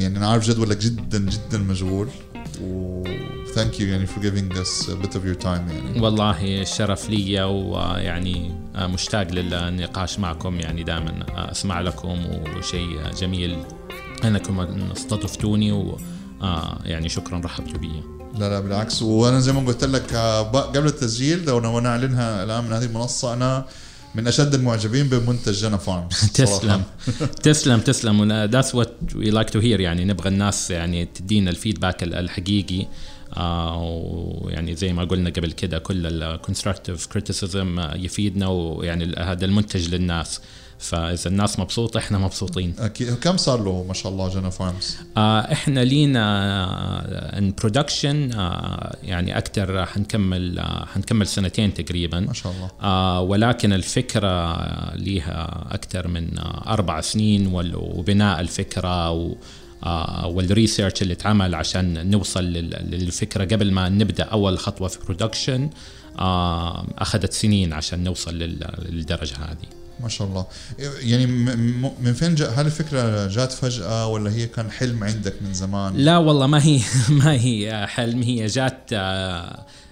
يعني أنا عارف جدولك جدا جدا مشغول و thank you يعني for giving us a bit of your time يعني. والله شرف لي ويعني مشتاق للنقاش معكم يعني دائما أسمع لكم وشيء جميل أنكم استضفتوني و يعني شكرا رحبتوا بي. لا لا بالعكس وأنا زي ما قلت لك قبل التسجيل لو نعلنها الآن من هذه المنصة أنا من أشد المعجبين بمنتج جنى فارمز. تسلم. تسلم تسلم. that's what we like to hear يعني نبغى الناس يعني تدينا ال feedback الحقيقي. آه ويعني زي ما قلنا قبل كده كل ال constructive criticism يفيدنا ويعني هذا المنتج للناس. فاذا الناس مبسوطة إحنا مبسوطين. أكيد. كم صار له ما شاء الله جنى فارمز؟ آه إحنا لينا in production آه يعني أكثر حنكمل آه حنكمل سنتين تقريبا. ما شاء الله. آه ولكن الفكرة ليها أكثر من آه أربع سنين وبناء الفكرة و آه وال research اللي اتعمل عشان نوصل للفكرة قبل ما نبدأ أول خطوة في production آه أخذت سنين عشان نوصل للدرجة هذه. ما شاء الله. يعني من فين جاء؟ هل الفكرة جات فجأة ولا هي كان حلم عندك من زمان؟ لا والله ما هي ما هي حلم هي جات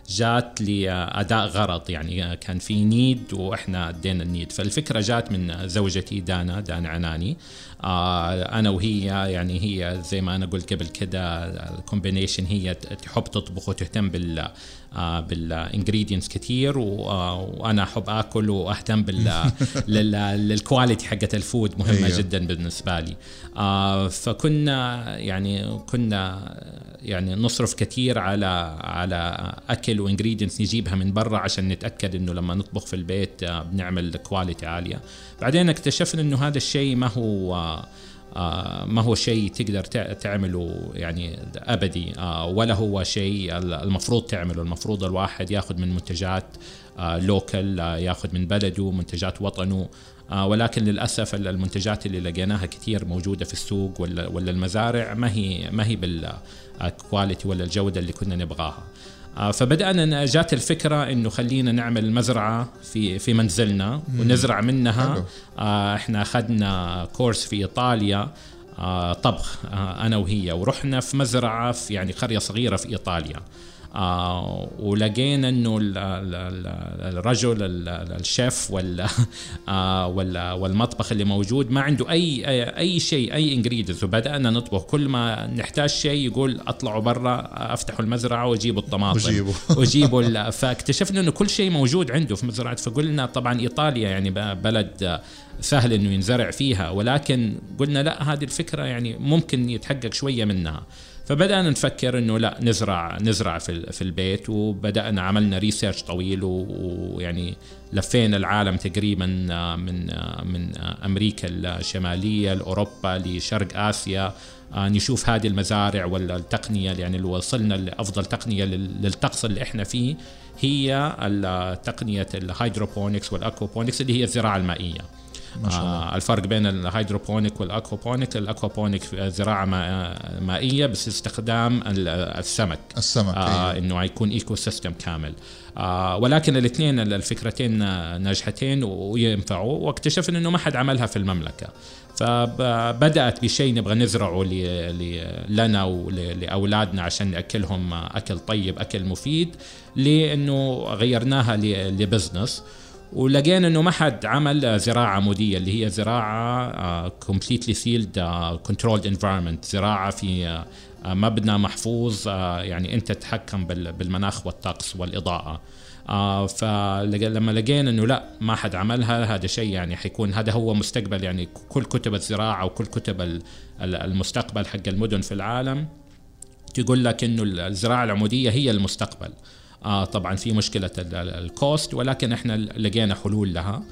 جات لأداء غرض. يعني كان في need وإحنا أدينا ال need. فالفكرة جات من زوجتي دانا دانا عناني. أنا وهي يعني هي زي ما أنا قلت قبل كده ال combination هي تحب تطبخ وتهتم بال بال ingredients كثير وأنا أحب آكل وأهتم بال لل quality حقت ال food مهمة أيوه. جدا بالنسبة لي فكنا يعني كنا يعني نصرف كثير على على أكل و ingredients نجيبها من برا عشان نتأكد إنه لما نطبخ في البيت بنعمل quality عالية بعدين اكتشفنا إنه هذا الشيء ما هو آه ما هو شيء تقدر تعمله يعني أبدي. آه ولا هو شيء المفروض تعمله. المفروض الواحد ياخذ من منتجات آه local ياخذ من بلده منتجات وطنه. ولكن للأسف المنتجات اللي لقيناها كثير موجودة في السوق ولا ولا المزارع ما هي ما هي بال quality ولا الجودة اللي كنا نبغاها. فبدأنا جات الفكرة إنه خلينا نعمل مزرعة في في منزلنا ونزرع منها. إحنا أخذنا كورس في إيطاليا طبخ أنا وهي ورحنا في مزرعة في يعني قرية صغيرة في إيطاليا. آه ولقينا إنه الرجل الشيف وال آه والمطبخ اللي موجود ما عنده أي أي شيء أي ingredients وبدأنا نطبخ. كل ما نحتاج شيء يقول أطلعوا برا أفتحوا المزرعة وجيبوا الطماطم. وجيبوا وجيبوا فاكتشفنا إنه كل شيء موجود عنده في مزرعة. فقلنا طبعا إيطاليا يعني بلد سهل إنه ينزرع فيها. ولكن قلنا لا هذه الفكرة يعني ممكن يتحقق شوية منها. فبدأنا نفكر إنه لا نزرع نزرع في في البيت وبدأنا عملنا ريسيرش طويل ويعني لفينا العالم تقريبا من من أمريكا الشمالية لأوروبا لشرق آسيا. نشوف هذه المزارع ولا التقنية يعني اللي وصلنا لافضل تقنية للطقس اللي إحنا فيه هي تقنية ال hydroponics وال aquaponics اللي هي الزراعة المائية. ما شاء الله. آه الفرق بين ال hydroponic وال aquaponic. ال aquaponic زراعة مائية بس استخدام السمك. السمك آه أيوه. إنه يكون ecosystem كامل. آه ولكن الاثنين الفكرتين ناجحتين وينفعوا. واكتشفنا إنه ما حد عملها في المملكة. فبدأت بشيء نبغى نزرعه لنا ولاولادنا عشان ناكلهم أكل طيب أكل مفيد لأنه غيرناها ل business. ولقينا إنه ما حد عمل زراعة عموديه اللي هي زراعة completely sealed controlled environment زراعة في آه, مبنى محفوظ آه, يعني أنت تتحكم بالمناخ والطقس والإضاءة. آه فلما لقينا إنه لا ما حد عملها هذا شيء يعني حيكون هذا هو مستقبل يعني كل كتب الزراعة وكل كتب المستقبل حق المدن في العالم تقول لك إنه الزراعة العمودية هي المستقبل. آه طبعا في مشكلة ال cost ولكن إحنا لقينا حلول لها.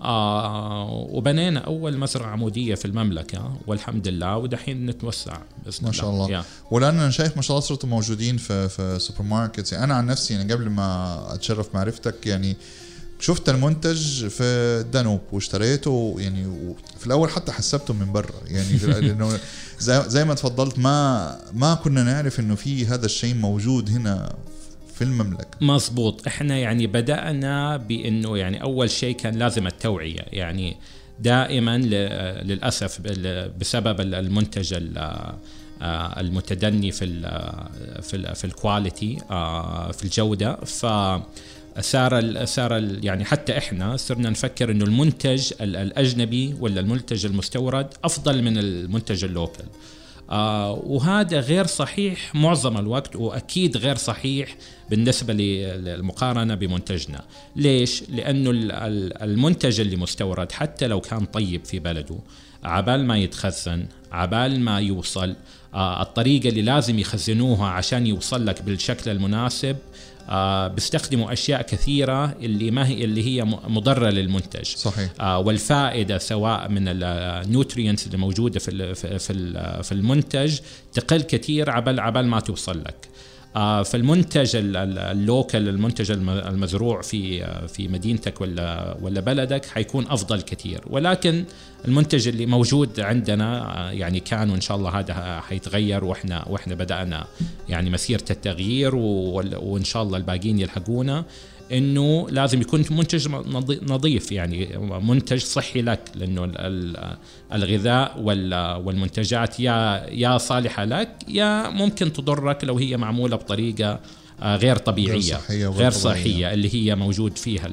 آه وبنينا أول مزرعة عمودية في المملكة والحمد لله ودحين نتوسع بإذن ما شاء الله, الله. ولان أنا شايف ما شاء الله صرتوا موجودين في في supermarkets يعني أنا عن نفسي يعني قبل ما أتشرف معرفتك يعني شفت المنتج في الدانوب واشتريته يعني في الأول حتى حسبته من برا. يعني لأنه زي, زي ما تفضلت ما ما كنا نعرف إنه في هذا الشيء موجود هنا في المملكة. مزبوط إحنا يعني بدأنا بأنه يعني أول شيء كان لازم التوعية. يعني دائما للأسف بسبب المنتج المتدني في ال في ال في الكواليتي في الجودة. ف صار صار يعني حتى إحنا صرنا نفكر إنه المنتج الأجنبي ولا المنتج المستورد أفضل من المنتج اللوكل آه وهذا غير صحيح معظم الوقت وأكيد غير صحيح بالنسبة للمقارنة بمنتجنا. ليش؟ لأنه المنتج اللي مستورد حتى لو كان طيب في بلده عبال ما يتخزن عبال ما يوصل آه الطريقة اللي لازم يخزنوها عشان يوصل لك بالشكل المناسب آه بيستخدموا أشياء كثيرة اللي ما هي اللي هي مضرة للمنتج. صحيح. آه والفائدة سواء من النيوترينتس اللي موجودة في في في المنتج تقل كثير عبال عبال ما توصل لك. فالمنتج اللوكل المنتج المزروع في آه، في مدينتك ولا ولا بلدك حيكون أفضل كثير. ولكن المنتج اللي موجود عندنا آه، يعني كان وإن شاء الله هذا حيتغير وإحنا وإحنا بدأنا يعني مسيرة التغيير وإن شاء الله الباقيين يلحقونا. إنه لازم يكون منتج نظيف يعني منتج صحي لك لأنه الغذاء والمنتجات يا يا صالحة لك يا ممكن تضرك لو هي معمولة بطريقة آه، غير طبيعية غير صحيه, غير صحية اللي هي موجود فيها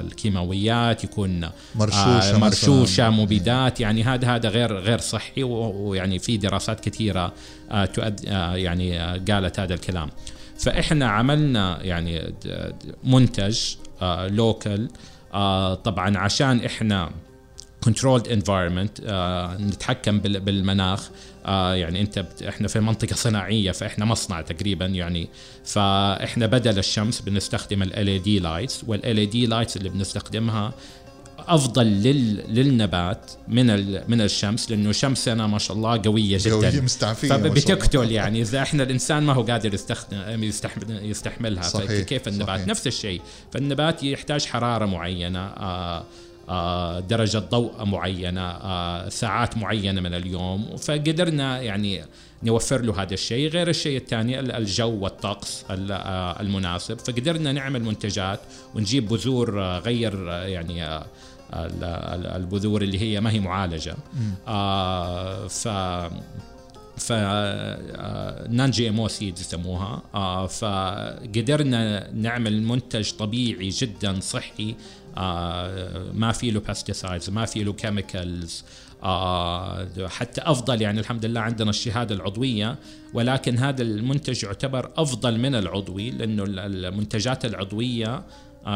الكيماويات يكون مرشوشة, آه، مرشوشة مبيدات يعني هذا هذا غير غير صحي ويعني في دراسات كثيرة آه، يعني قالت هذا الكلام. فإحنا عملنا يعني منتج لوكال آه، آه، طبعا عشان إحنا controlled environment آه، نتحكم بالمناخ يعني أنت إحنا في منطقة صناعية فإحنا مصنع تقريبا يعني. فإحنا بدل الشمس بنستخدم ال LED lights وال LED lights اللي بنستخدمها أفضل لل... للنبات من من الشمس لأنه شمسنا ما شاء الله قوية جدا. قوية مستعفية فبتقتل يعني. إذا إحنا الإنسان ما هو قادر يستخدم يستحمل يستحملها. صحيح فكيف النبات؟ صحيح. نفس الشيء. فالنبات يحتاج حرارة معينة آه آه درجة ضوء معينة آه ساعات معينة من اليوم. فقدرنا يعني نوفر له هذا الشيء. غير الشيء الثاني الجو والطقس آه، المناسب. فقدرنا نعمل منتجات ونجيب بذور غير يعني البذور اللي هي ما هي معالجة. آه ف ف non GMO seeds يسموها. آه فقدرنا نعمل منتج طبيعي جدا صحي. آه ما في له pesticides ما في له chemicals آه حتى أفضل يعني الحمد لله عندنا الشهادة العضوية ولكن هذا المنتج يعتبر أفضل من العضوي لأنه المنتجات العضوية آه،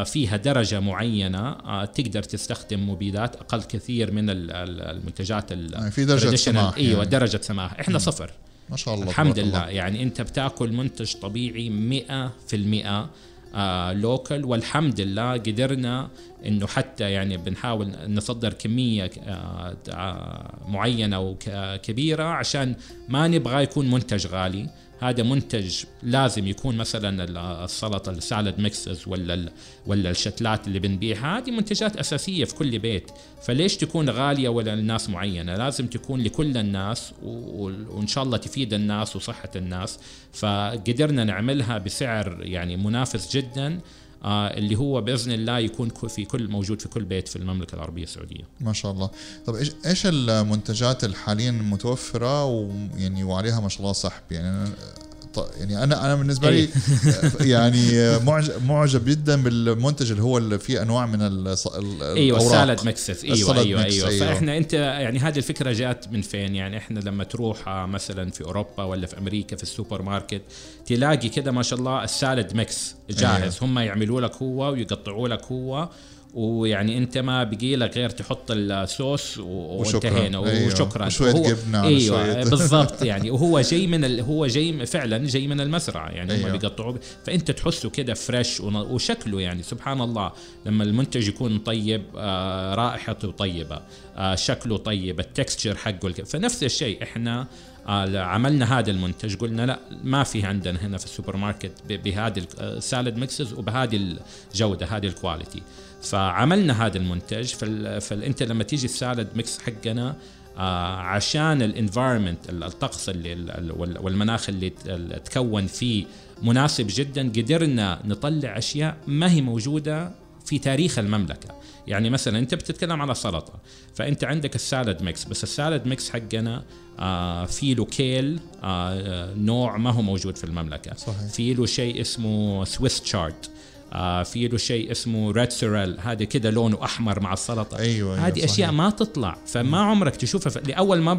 فيها درجة معينة آه، تقدر تستخدم مبيدات أقل كثير من المنتجات يعني في درجة سماح أيوة يعني. درجة سماح. إحنا صفر. ما شاء الله الحمد لله. الله. يعني أنت بتاكل منتج طبيعي مئة في المئة آه لوكل والحمد لله قدرنا إنه حتى يعني بنحاول نصدر كمية آه, آه، معينة وكبيره عشان ما نبغى يكون منتج غالي. هذا منتج لازم يكون مثلا السلطة السالد ميكسز ولا ولا الشتلات اللي بنبيعها هذه منتجات أساسية في كل بيت. فليش تكون غالية ولا لناس معينة؟ لازم تكون لكل الناس وإن شاء الله تفيد الناس وصحة الناس. فقدرنا نعملها بسعر يعني منافس جدا. اللي هو بإذن الله يكون في كل موجود في كل بيت في المملكة العربية السعودية. ما شاء الله. طب إيش إيش المنتجات الحاليا المتوفره ويعني وعليها ما شاء الله سحب يعني يعني أنا أنا بالنسبة لي إيه. يعني معجب معجب جدا بالمنتج اللي هو اللي فيه أنواع من أيوه ال salad mixes أيوه أيوه, أيوة, أيوة. فإحنا أنت يعني هذه الفكرة جات من فين؟ يعني إحنا لما تروح مثلا في أوروبا ولا في أمريكا في السوبر ماركت تلاقي كده ما شاء الله ال salad mix جاهز. أيوة. هم يعملوا لك هو ويقطعوا لك هو ويعني انت ما بقي لك غير تحط الصوص وانتهينا. وشكرا. أيوة. وشوية جبنة أيوه بالضبط يعني. وهو جاي من ال... هو جاي فعلا جاي من المزرعة يعني. أيوة. هم بيقطعوه فأنت تحسه كده fresh وشكله يعني. سبحان الله لما المنتج يكون طيب آه رائحته طيبة آه شكله طيب ال texture حقه فنفس الشيء إحنا آه عملنا هذا المنتج. قلنا لا ما في عندنا هنا في السوبر ماركت بهذه ال salad mixes وبهذه الجودة هذه ال quality فعملنا هذا المنتج. فانت لما تيجي ال salad mix حقنا آه عشان ال environment الطقس اللي والمناخ اللي تكون فيه مناسب جدا قدرنا نطلع أشياء ما هي موجودة في تاريخ المملكة. يعني مثلا انت بتتكلم على سلطة فانت عندك ال salad mix بس ال salad mix حقنا آه في له كيل آه نوع ما هو موجود في المملكة. صحيح. في له شيء اسمه Swiss chard آه في له شيء اسمه red sorrel هذا كده لونه أحمر مع السلطة. أيوة، أيوة، هذه صحيح. اشياء ما تطلع فما عمرك تشوفها. ف... لأول مر...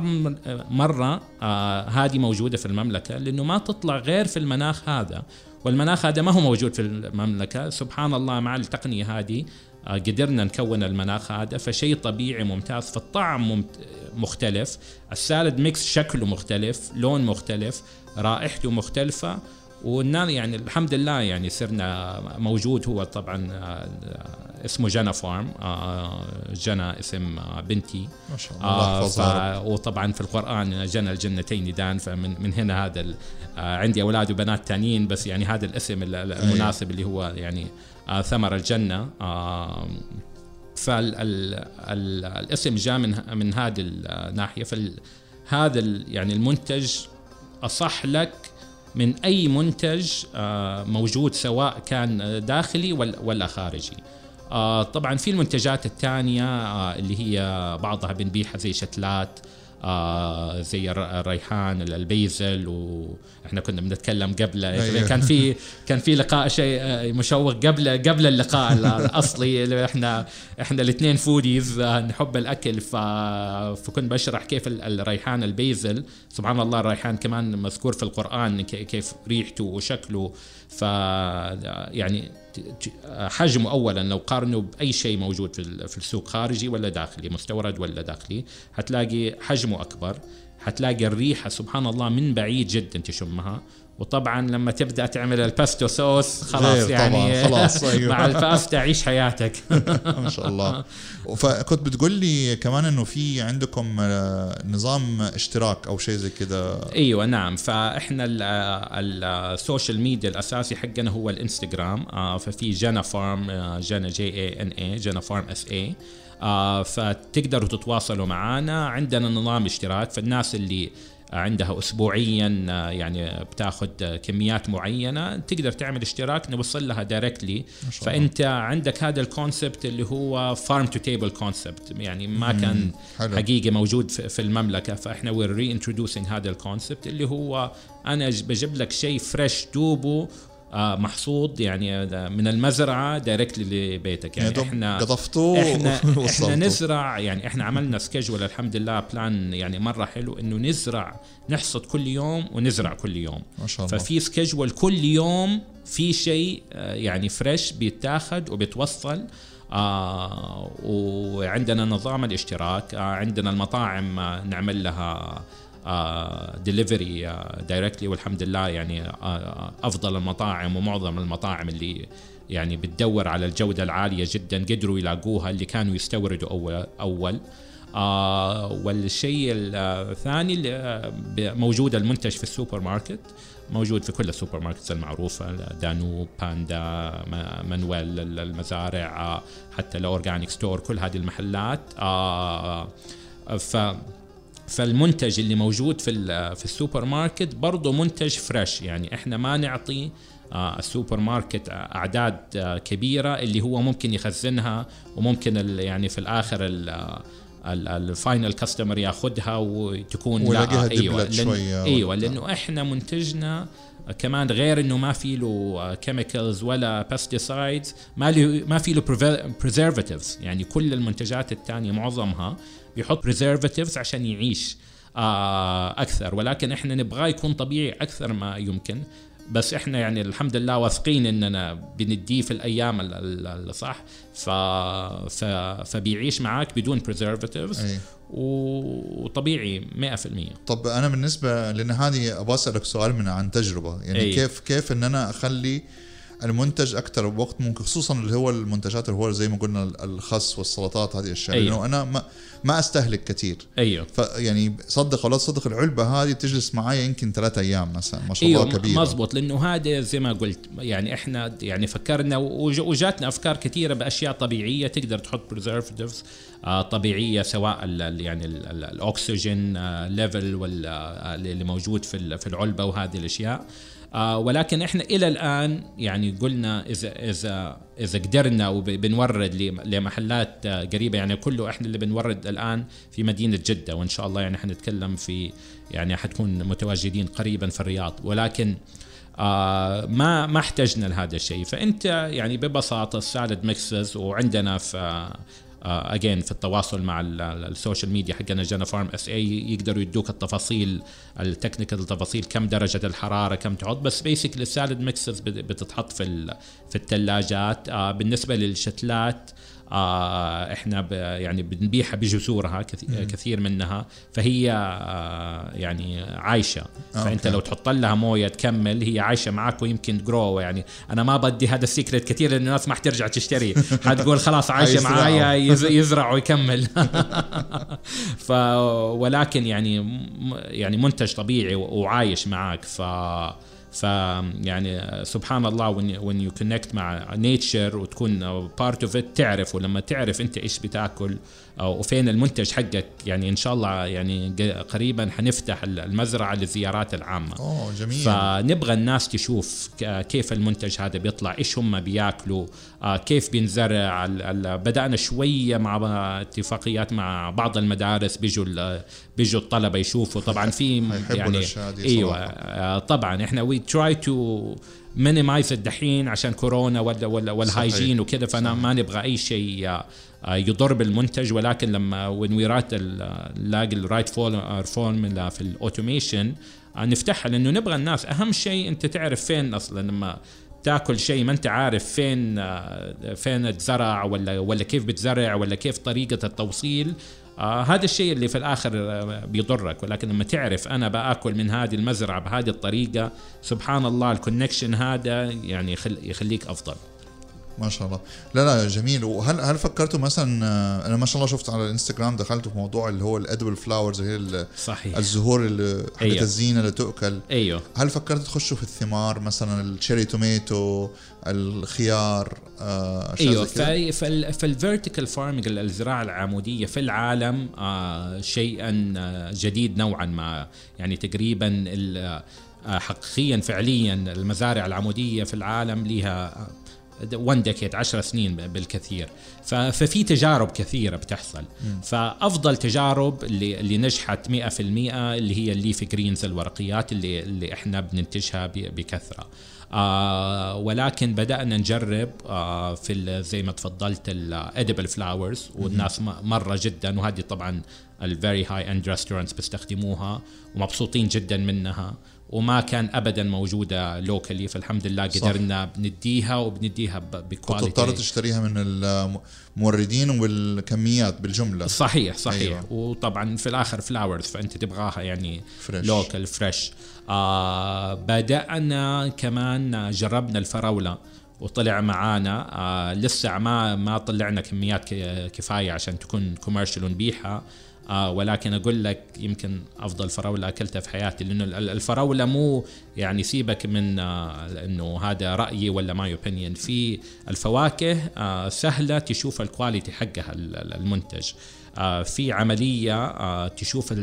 مرة آه هذه موجودة في المملكة لأنه ما تطلع غير في المناخ هذا. والمناخ هذا ما هو موجود في المملكة. سبحان الله مع التقنية هذه آه قدرنا نكون المناخ هذا فشيء طبيعي ممتاز فالطعم ممت... مختلف. السالد ميكس شكله مختلف لون مختلف رائحته مختلفة. والناس يعني الحمد لله يعني صرنا موجود هو طبعا آه، اسمه جنا فارم آه، جنا اسم آه، بنتي ما شاء الله آه. وطبعا في القرآن جنى الجنتين دان فمن من هنا هذا. آه عندي أولاد وبنات تانيين بس يعني هذا الاسم ال- ال- المناسب اللي هو يعني آه ثمر الجنة آه فالاسم جاء من من هذه الناحية فال هذا ال- يعني المنتج أصح لك من أي منتج آه موجود سواء كان داخلي ولا خارجي. آه طبعا في المنتجات الثانية آه اللي هي بعضها بنبيعها زي شتلات آه زي الر- الريحان البيزل وإحنا كنا بنتكلم قبل. أيوة. كان في كان في لقاء شيء آه، مشوق قبل قبل اللقاء ال- الأصلي اللي إحنا إحنا الاثنين foodies آه، نحب الأكل. ف... فكنت بشرح كيف ال- الريحان ال basil. سبحان الله الريحان كمان مذكور في القرآن كي- كيف ريحته وشكله. ف يعني حجمه اولا لو قارنه بأي شيء موجود في السوق خارجي ولا داخلي مستورد ولا داخلي حتلاقي حجمه أكبر حتلاقي الريحة سبحان الله من بعيد جدا تشمها وطبعا لما تبدأ تعمل الباستو صوص خلاص يعني خلاص، أيوة. مع الباستا عيش حياتك. ما شاء الله. فكنت بتقول لي كمان إنه في عندكم آه، نظام اشتراك أو شيء زي كده. أيوه نعم. فإحنا ال- ال- ال social media الأساسي حقنا هو الإنستغرام آه، ففي Jana Farm آه، جانا J A N A Jana Farm SA فتقدروا تتواصلوا معنا عندنا نظام اشتراك فالناس اللي عندها اسبوعيا آه، يعني بتاخذ آه، كميات معينة تقدر تعمل اشتراك نوصل لها directly. فأنت عندك هذا ال concept اللي هو farm to table concept يعني ما كان حلو. حقيقي موجود في المملكة فإحنا we're ري هذا ال concept اللي هو أنا بجيب لك شيء fresh دوبه آه، محصود يعني آه، من المزرعة directly لبيتك. يعني إحنا قطفتوه إحنا إحنا. نزرع يعني إحنا عملنا schedule الحمد لله plan يعني مرة حلو إنه نزرع نحصد كل يوم ونزرع كل يوم. ما شاء الله. ففي schedule كل يوم في شيء آه، يعني fresh بيتاخد وبيتوصل آه وعندنا نظام الاشتراك آه عندنا المطاعم آه نعمل لها delivery directly والحمد لله يعني آه أفضل المطاعم ومعظم المطاعم اللي يعني بتدور على الجودة العالية جدا قدروا يلاقوها اللي كانوا يستوردوا أول أول. آه والشيء الثاني اللي آه، موجود المنتج في السوبر ماركت موجود في كل ال supermarkets المعروفة الدانوب بندة مانويل ال- المزارع آه، حتى ال organic store كل هذه المحلات. آه، ف فالمنتج اللي موجود في في السوبر ماركت برضه منتج fresh يعني إحنا ما نعطي آه، السوبر ماركت أعداد آه، كبيرة اللي هو ممكن يخزنها وممكن يعني في الآخر ال- ال- ال final customer ياخذها وتكون لا أيوه لأن أيوه لأنه إحنا منتجنا كمان غير إنه ما في له chemicals ولا pesticides ما له ما في له preservatives يعني كل المنتجات الثانية معظمها بيحط preservatives عشان يعيش آه أكثر. ولكن إحنا نبغاه يكون طبيعي أكثر ما يمكن. بس إحنا يعني الحمد لله واثقين إننا بنديه في الأيام ال- ال- الصح ف... ف... فبيعيش معاك بدون preservatives. وطبيعي 100% طب أنا بالنسبة لأن هذه أبغى أسألك سؤال من عن تجربة. يعني أي. كيف كيف إن أنا أخلي المنتج أكثر بوقت ممكن خصوصا اللي هو المنتجات اللي هو زي ما قلنا الخس والسلطات هذه الأشياء أيوه. لأنه أنا ما ما أستهلك كثير أيوه. فيعني صدق ولا تصدق العلبة هذه تجلس معي يمكن ثلاثة أيام مثلا ما شاء أيوه الله كبيرة. مزبوط لأنه هذا زي ما قلت يعني إحنا يعني فكرنا وج- وجاتنا أفكار كثيره بأشياء طبيعية تقدر تحط بريزرفاتيفز طبيعية سواء ال ال يعني ال- ال- الأكسجين ليفل ولا اللي موجود في في العلبة وهذه الأشياء. آه ولكن إحنا إلى الآن يعني قلنا اذا اذا إذا قدرنا وبنورد لمحلات قريبة يعني كله إحنا اللي بنورد الآن في مدينة جدة وإن شاء الله يعني حنتكلم في يعني حتكون متواجدين قريبا في الرياض. ولكن آه ما ما احتجنا لهذا الشيء. فأنت يعني ببساطة ال salad mixes وعندنا في again uh, في التواصل مع ال social media حقنا جنى فارمز اس اي يقدروا يدوك التفاصيل ال technical التفاصيل كم درجة الحرارة كم تحط بس basically ال salad mixes بتتحط في في الثلاجات uh, بالنسبة للشتلات آه إحنا يعني بنبيعها بجذورها كثير منها فهي آه يعني عايشة. آه فأنت لو تحط لها موية تكمل هي عايشة معك ويمكن ت grow يعني. أنا ما بدي هذا ال secret كثير لأن الناس ما حترجع تشتري. حتقول خلاص عايشة معايا يزرع ويكمل. ف ولكن يعني يعني منتج طبيعي وعايش معك ف فيعني سبحان الله when you connect مع nature وتكون part of it تعرف ولما تعرف أنت إيش بتاكل وفين المنتج حقك. يعني إن شاء الله يعني قريبا حنفتح المزرعة للزيارات العامة. أوه جميل. فنبغى الناس تشوف كيف المنتج هذا بيطلع إيش هم بياكلوا آه، كيف بينزرع بدأنا شوية مع اتفاقيات مع بعض المدارس بيجوا بيجوا الطلبة يشوفوا. طبعا في يعني إيوه آه، طبعا إحنا we try to minimize الدحين عشان كورونا ولا ولا وال hygiene وكذا فأنا ما نبغى أي شيء آه، يضر بالمنتج. ولكن لما when we right نلاقي ال right formula في ال automation نفتحها لأنه نبغى الناس. أهم شيء أنت تعرف فين أصلا لما تاكل شيء ما أنت عارف فين فين اتزرع ولا ولا كيف بتزرع ولا كيف طريقة التوصيل. آه هذا الشيء اللي في الآخر آه، بيضرك. ولكن لما تعرف أنا بآكل من هذه المزرعة بهذه الطريقة سبحان الله ال connection هذا يعني يخليك أفضل. ما شاء الله. لا لا جميل. وهل هل فكرتوا مثلا آه، أنا ما شاء الله شفت على الإنستغرام دخلتوا في موضوع اللي هو ال edible flowers هي صحيح. الزهور اللي حقت أيوه. الزينة اللي تؤكل. أيوه. هل فكرتوا تخشوا في الثمار مثلا ال cherry tomato الخيار آه أيوه. في فال vertical farming الزراعة العمودية في العالم آه شيئا آه، جديد نوعا ما. يعني تقريبا آه، حقيقيا فعليا المزارع العمودية في العالم لها 1 decade 10 سنين بالكثير. ففي تجارب كثيرة بتحصل. م. فأفضل تجارب اللي اللي نجحت 100% اللي هي ال leafy greens الورقيات اللي اللي إحنا بننتجها بكثرة. آه ولكن بدأنا نجرب آه في زي ما تفضلت ال edible flowers والناس مرة جدا وهذه طبعا ال very high end restaurants بيستخدموها ومبسوطين جدا منها. وما كان ابدا موجودة locally فالحمد لله قدرنا صح. بنديها وبنديها ب quality تضطر تشتريها من الموردين وبالكميات بالجملة صحيح صحيح أيوة. وطبعا في الآخر flowers فأنت تبغاها يعني fresh. Local fresh آه بدأنا كمان جربنا الفراولة وطلع معانا آه لسه ما ما طلعنا كميات كفاية عشان تكون commercial ونبيعها آه ولكن أقول لك يمكن أفضل فراولة أكلتها في حياتي لأنه الفراولة مو يعني سيبك من آه إنه هذا رأيي ولا my opinion في الفواكه آه سهلة تشوف ال quality حقها المنتج. في عملية آه تشوف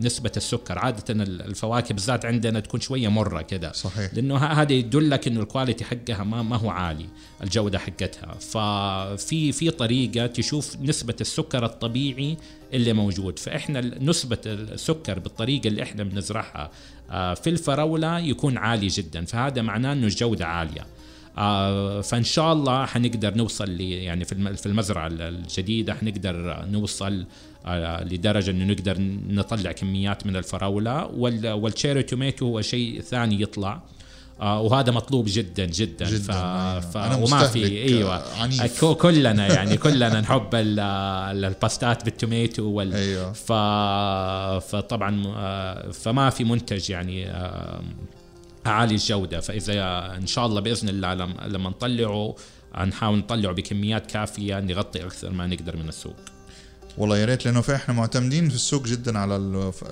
نسبة السكر. عادة الفواكه بالذات عندنا تكون شوية مرة كده. صحيح. لأنه هذا يدلك إنه الكواليتي حقها ما, ما هو عالي الجودة حقتها. ففي في طريقة تشوف نسبة السكر الطبيعي اللي موجود. فإحنا نسبة السكر بالطريقة اللي إحنا بنزرعها آه، في الفراولة يكون عالي جدا. فهذا معناه إنه الجودة عالية. آه فإن شاء الله حنقدر نوصل ل يعني في المزرعة الجديدة حنقدر نوصل آه لدرجة إنه نقدر نطلع كميات من الفراولة وال cherry tomato هو شيء ثاني يطلع آه وهذا مطلوب جدا جدا, جداً ف... أيوة. ف... أنا وما في أيوه عنيف. كلنا يعني كلنا نحب الباستات بال tomato وال... أيوة. ف... فطبعا آه، فما في منتج يعني آه، عالي الجودة. فإذا إن شاء الله بإذن الله لما نطلعه نحاول نطلعه بكميات كافية نغطي أكثر ما نقدر من السوق. والله يا ريت لأنه إحنا معتمدين في السوق جدا على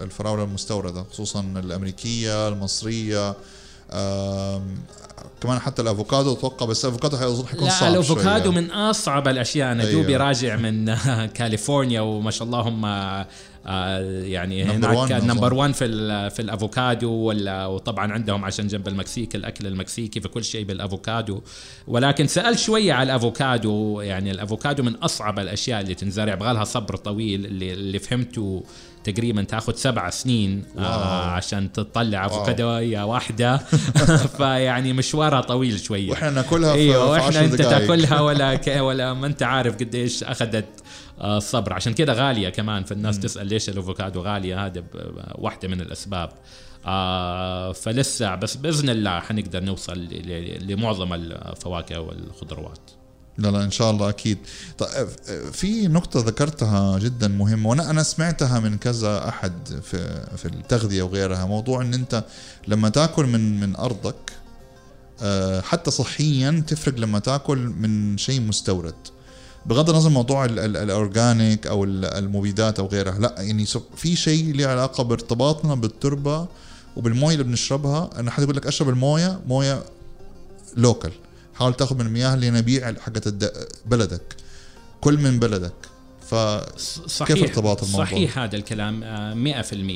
الفراولة المستوردة خصوصا الأمريكية المصرية كمان حتى الأفوكادو أتوقع بس الأفوكادو حيظن حيكون صعب الأفوكادو من أصعب الأشياء. أنا أيوه. دوبي راجع من كاليفورنيا وما شاء الله هم آه يعني هناك number 1 في في الأفوكادو وطبعا عندهم عشان جنب المكسيك الأكل المكسيكي فكل شيء بالأفوكادو. ولكن سالت شوية على الأفوكادو. يعني الأفوكادو من أصعب الأشياء اللي تنزرع. بغالها صبر طويل. اللي, اللي فهمته تقريبا تاخذ سبع سنين آه عشان تطلع افوكادو واحدة. فيعني مشوارها طويل شوية. وإحنا ناكلها في أيوه وإحنا أنت تاكلها ولا ولا ما أنت عارف قديش أخذت الصبر. عشان كده غالية كمان. فالناس تسأل ليش الأفوكادو غالية؟ هذا واحدة من الأسباب. آه فلسه بس بإذن الله حنقدر نوصل لمعظم الفواكه والخضروات. لا لا إن شاء الله أكيد. طيب في نقطة ذكرتها جدا مهمة وأنا أنا سمعتها من كذا أحد في في التغذية وغيرها موضوع إن أنت لما تأكل من من أرضك آه، حتى صحيا تفرق لما تأكل من شيء مستورد. بغض النظر موضوع الأورجانيك أو المبيدات أو غيرها لا يعني في شيء له علاقة بارتباطنا بالتربة وبالموية اللي بنشربها. أنا حد يقول لك أشرب الموية؟ موية لوكال حاول تاخذ من المياه اللي نبيع حقت بلدك. كل من بلدك. ف صحيح كيف ارتباط الموضوع؟ صحيح هذا الكلام 100%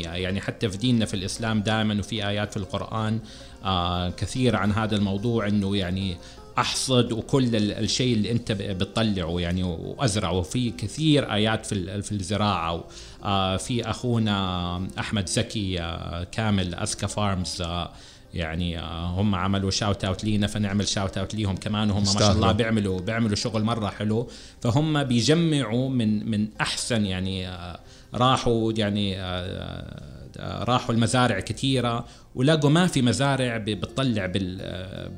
آه، يعني حتى في ديننا في الإسلام دائما وفي آيات في القرآن آه، كثير عن هذا الموضوع إنه يعني أحصد وكل الشيء اللي أنت بتطلعه يعني وأزرعه. في كثير آيات في في الزراعة آه، في أخونا أحمد زكي كامل اسكا فارمز يعني هم عملوا shout out لينا فنعمل shout out ليهم. كمان وهم ما شاء الله بيعملوا بيعملوا شغل مرة حلو. فهم بيجمعوا من من أحسن يعني راحوا يعني راحوا المزارع كثيرة ولقوا ما في مزارع بتطلع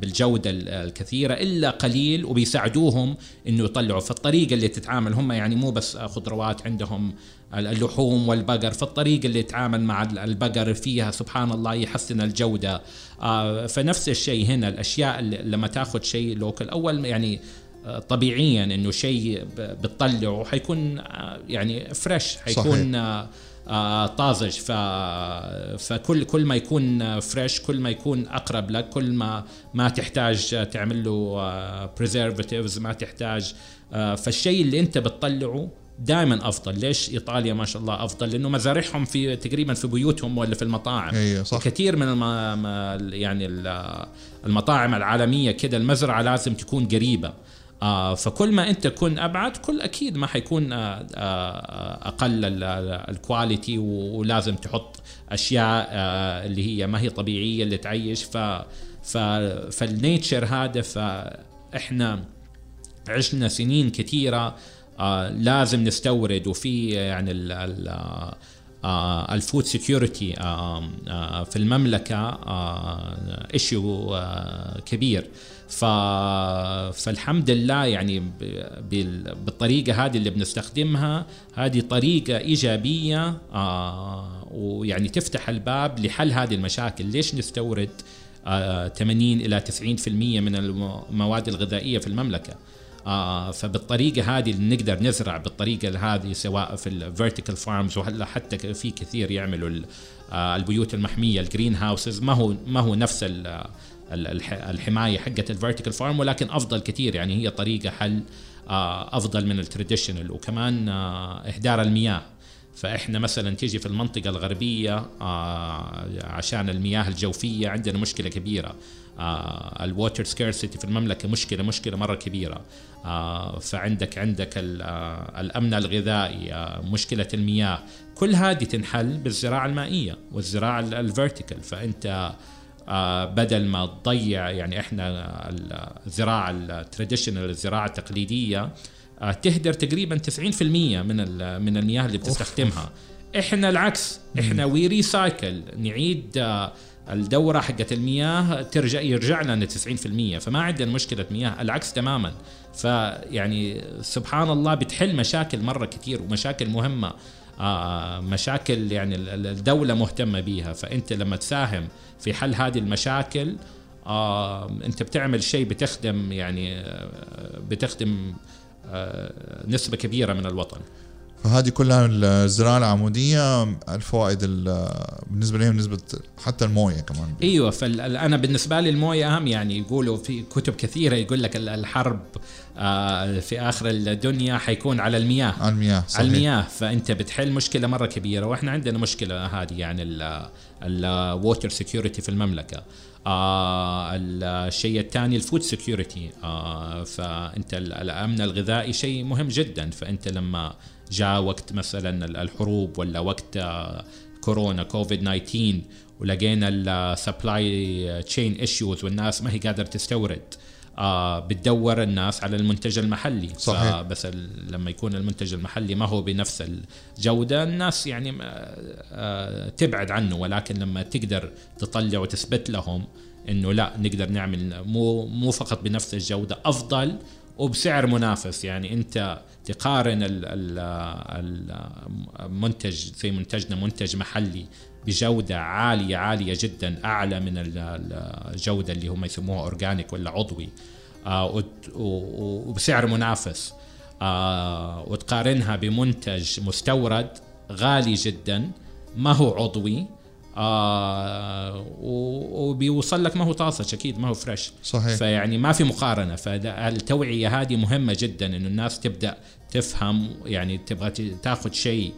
بالجودة الكثيرة إلا قليل وبيساعدوهم إنه يطلعوا فالطريقة اللي تتعامل هم يعني مو بس خضروات عندهم اللحوم والبقر فالطريقة اللي يتعامل مع البقر فيها سبحان الله يحسن الجودة آه، فنفس الشيء هنا الأشياء اللي لما تاخذ شيء لوكل أول يعني آه، طبيعيا إنه شيء بتطلعه حيكون آه، يعني فريش حيكون صحيح. آه، طازج. ف... فكل كل ما يكون فريش كل ما يكون أقرب لك كل ما ما تحتاج تعمل له preservatives ما تحتاج آه، فالشيء اللي أنت بتطلعه دائما أفضل. ليش إيطاليا ما شاء الله أفضل؟ لأنه مزارعهم في تقريبا في بيوتهم ولا في المطاعم. أيه صح. كثير من الم... يعني المطاعم العالمية كده المزرعة لازم تكون قريبة. آه فكل ما أنت تكون أبعد كل أكيد ما حيكون آه آه أقل ال quality ولازم تحط أشياء آه اللي هي ما هي طبيعية اللي تعيش. ف فال nature هذا فإحنا عشنا سنين كثيرة آه لازم نستورد. وفي يعني ال ال آه ال food security آه آه في المملكة issue آه كبير. ف... فالحمد لله يعني بالطريقة هذه اللي بنستخدمها هذه طريقة إيجابية آه ويعني تفتح الباب لحل هذه المشاكل. ليش نستورد آه 80 إلى 90% من المواد الغذائية في المملكة؟ فبالطريقة هذه اللي نقدر نزرع بالطريقة هذه سواء في ال vertical farms وهلا حتى في كثير يعملوا آه البيوت المحمية ال greenhouses ما هو ما هو نفس الحماية حقت ال vertical farm ولكن أفضل كثير. يعني هي طريقة حل آه، أفضل من ال traditional وكمان آه، إهدار المياه. فإحنا مثلا تيجي في المنطقة الغربية آه، عشان المياه الجوفية عندنا مشكلة كبيرة. ال water scarcity في المملكة مشكلة مشكلة مرة كبيرة. فعندك عندك الأمن الغذائي مشكلة المياه. كل هذه تنحل بالزراعة المائية والزراعة ال vertical فأنت آه، بدل ما تضيع يعني إحنا الزراعة ال traditional الزراعة التقليدية آه، تهدر تقريبا 90% من من المياه اللي بتستخدمها. إحنا العكس إحنا we recycle نعيد آه، الدورة حقت المياه ترجع يرجع لنا 90% فما عندنا مشكلة مياه العكس تماما. فيعني سبحان الله بتحل مشاكل مرة كثير ومشاكل مهمة. آه، مشاكل يعني الدولة مهتمة بيها. فأنت لما تساهم في حل هذه المشاكل آه، أنت بتعمل شيء بتخدم يعني بتخدم نسبة كبيرة من الوطن. فهذه كلها الزراعة العمودية الفوائد بالنسبة لهم نسبة حتى الموية كمان. إيوه فانا بالنسبة لي الموية أهم. يعني يقولوا في كتب كثيرة يقول لك الحرب آه، في آخر الدنيا حيكون على المياه. على المياه صحيح. على المياه. فأنت بتحل مشكلة مرة كبيرة. وإحنا عندنا مشكلة هذه يعني ال water security في المملكة. آه الشيء الثاني ال food security آه فأنت الأمن الغذائي شيء مهم جدا. فأنت لما جاء وقت مثلا الحروب ولا وقت آه كورونا كوفيد 19 ولقينا ال supply chain issues والناس ما هي قادرة تستورد. آه بتدور الناس على المنتج المحلي. صحيح. بس لما يكون المنتج المحلي ما هو بنفس الجودة الناس يعني آه تبعد عنه. ولكن لما تقدر تطلع وتثبت لهم إنه لا نقدر نعمل مو مو فقط بنفس الجودة أفضل وبسعر منافس. يعني انت تقارن المنتج زي منتجنا منتج محلي بجودة عالية عالية جدا أعلى من الجودة اللي هم يسموها أورجانيك ولا عضوي. آه، وبسعر منافس. آه، وتقارنها بمنتج مستورد غالي جدا ما هو عضوي. آه وبيوصل لك ما هو طازج أكيد ما هو فريش صحيح. فيعني ما في مقارنة. فالتوعيه هذه مهمة جدا إنه الناس تبدأ تفهم يعني تبغى تاخذ شيء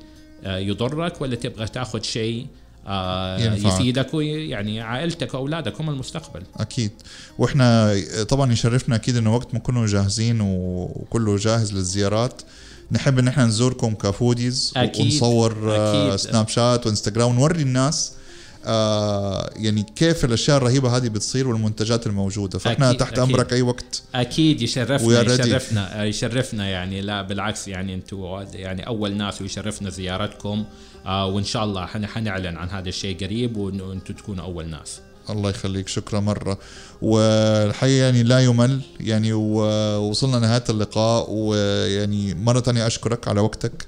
آه، يضرك ولا تبغى تاخذ شيء آه يفيدك ويعني عائلتك وأولادك هم المستقبل. أكيد. وإحنا طبعا يشرفنا أكيد إنه وقت ما نكونوا جاهزين وكله جاهز للزيارات نحب إن إحنا نزوركم كفوديز أكيد. ونصور أكيد. سناب شات وإنستغرام ونوري الناس آه يعني كيف الأشياء الرهيبة هذه بتصير والمنتجات الموجودة. فإحنا أكيد تحت أكيد. أمرك أي وقت. أكيد يشرفنا يشرفنا يشرفنا يعني. لا بالعكس يعني أنتم يعني أول ناس ويشرفنا زيارتكم. آه وإن شاء الله حنعلن عن هذا الشيء قريب وأنتم تكونوا أول ناس. الله يخليك. شكرا مرة. والحقيقة يعني لا يمل يعني ووصلنا نهاية اللقاء. ويعني مرة تانية أشكرك على وقتك.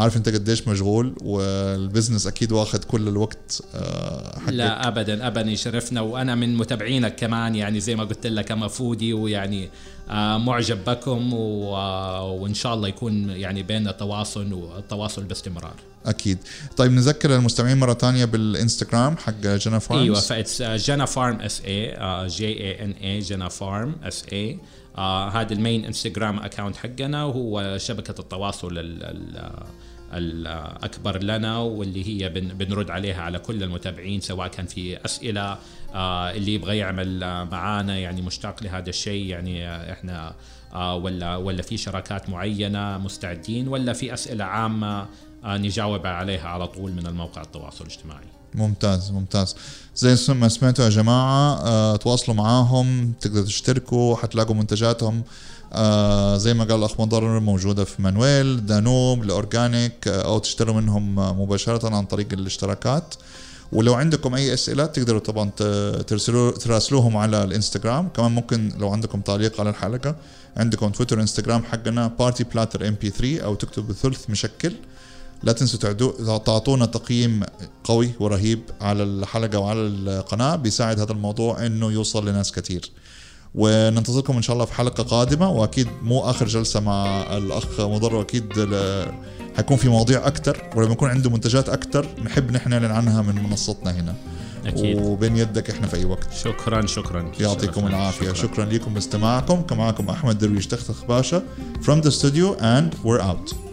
عارف انت قديش مشغول وال business أكيد واخد كل الوقت آه، حقك. لا ابدا ابدا يشرفنا وأنا من متابعينك كمان يعني زي ما قلت لك أنا foodie ويعني آه، معجب بكم وإن شاء الله يكون يعني بيننا تواصل والتواصل باستمرار. أكيد. طيب نذكر المستمعين مرة ثانية بالإنستغرام حق جنا فارمز أيوه that's جنا فارم SA J A N A جنا فارم SA هذا ال main انستغرام account حقنا وهو شبكة التواصل الأكبر لنا واللي هي بنرد عليها على كل المتابعين سواء كان في أسئلة آه، اللي يبغى يعمل معانا يعني مشتاق لهذا الشيء يعني إحنا آه، ولا ولا في شراكات معينة مستعدين ولا في أسئلة عامة آه، نجاوب عليها على طول من الموقع التواصل الاجتماعي. ممتاز ممتاز. زي ما سمعتوا يا جماعة آه تواصلوا معاهم تقدروا تشتركوا حتلاقوا منتجاتهم. آه زي ما قال الأخ مضر موجودة في مانويل دانوب ال organic آه أو تشتروا منهم مباشرة عن طريق الاشتراكات. ولو عندكم أي أسئلة تقدروا طبعا ترسلوا تراسلوهم على الإنستغرام. كمان ممكن لو عندكم تعليق على الحلقة عندكم تويتر إنستغرام حقنا بارتي بلاتر ام بي 3 أو تكتبوا ثلث مشكل. لا تنسوا تعطونا تقييم قوي ورهيب على الحلقة وعلى القناة بيساعد هذا الموضوع إنه يوصل لناس كثير وننتظركم إن شاء الله في حلقة قادمة وأكيد مو آخر جلسة مع الأخ مضر وأكيد حيكون في مواضيع أكثر ولما يكون عنده منتجات أكثر نحب نحن نعلن عنها من منصتنا هنا. أكيد. وبين يدك إحنا في أي وقت. شكرا شكرا. يعطيكم العافية. شكرا, شكرا لكم باستماعكم. كان معكم أحمد درويش تختخ باشا. From the studio and we're out.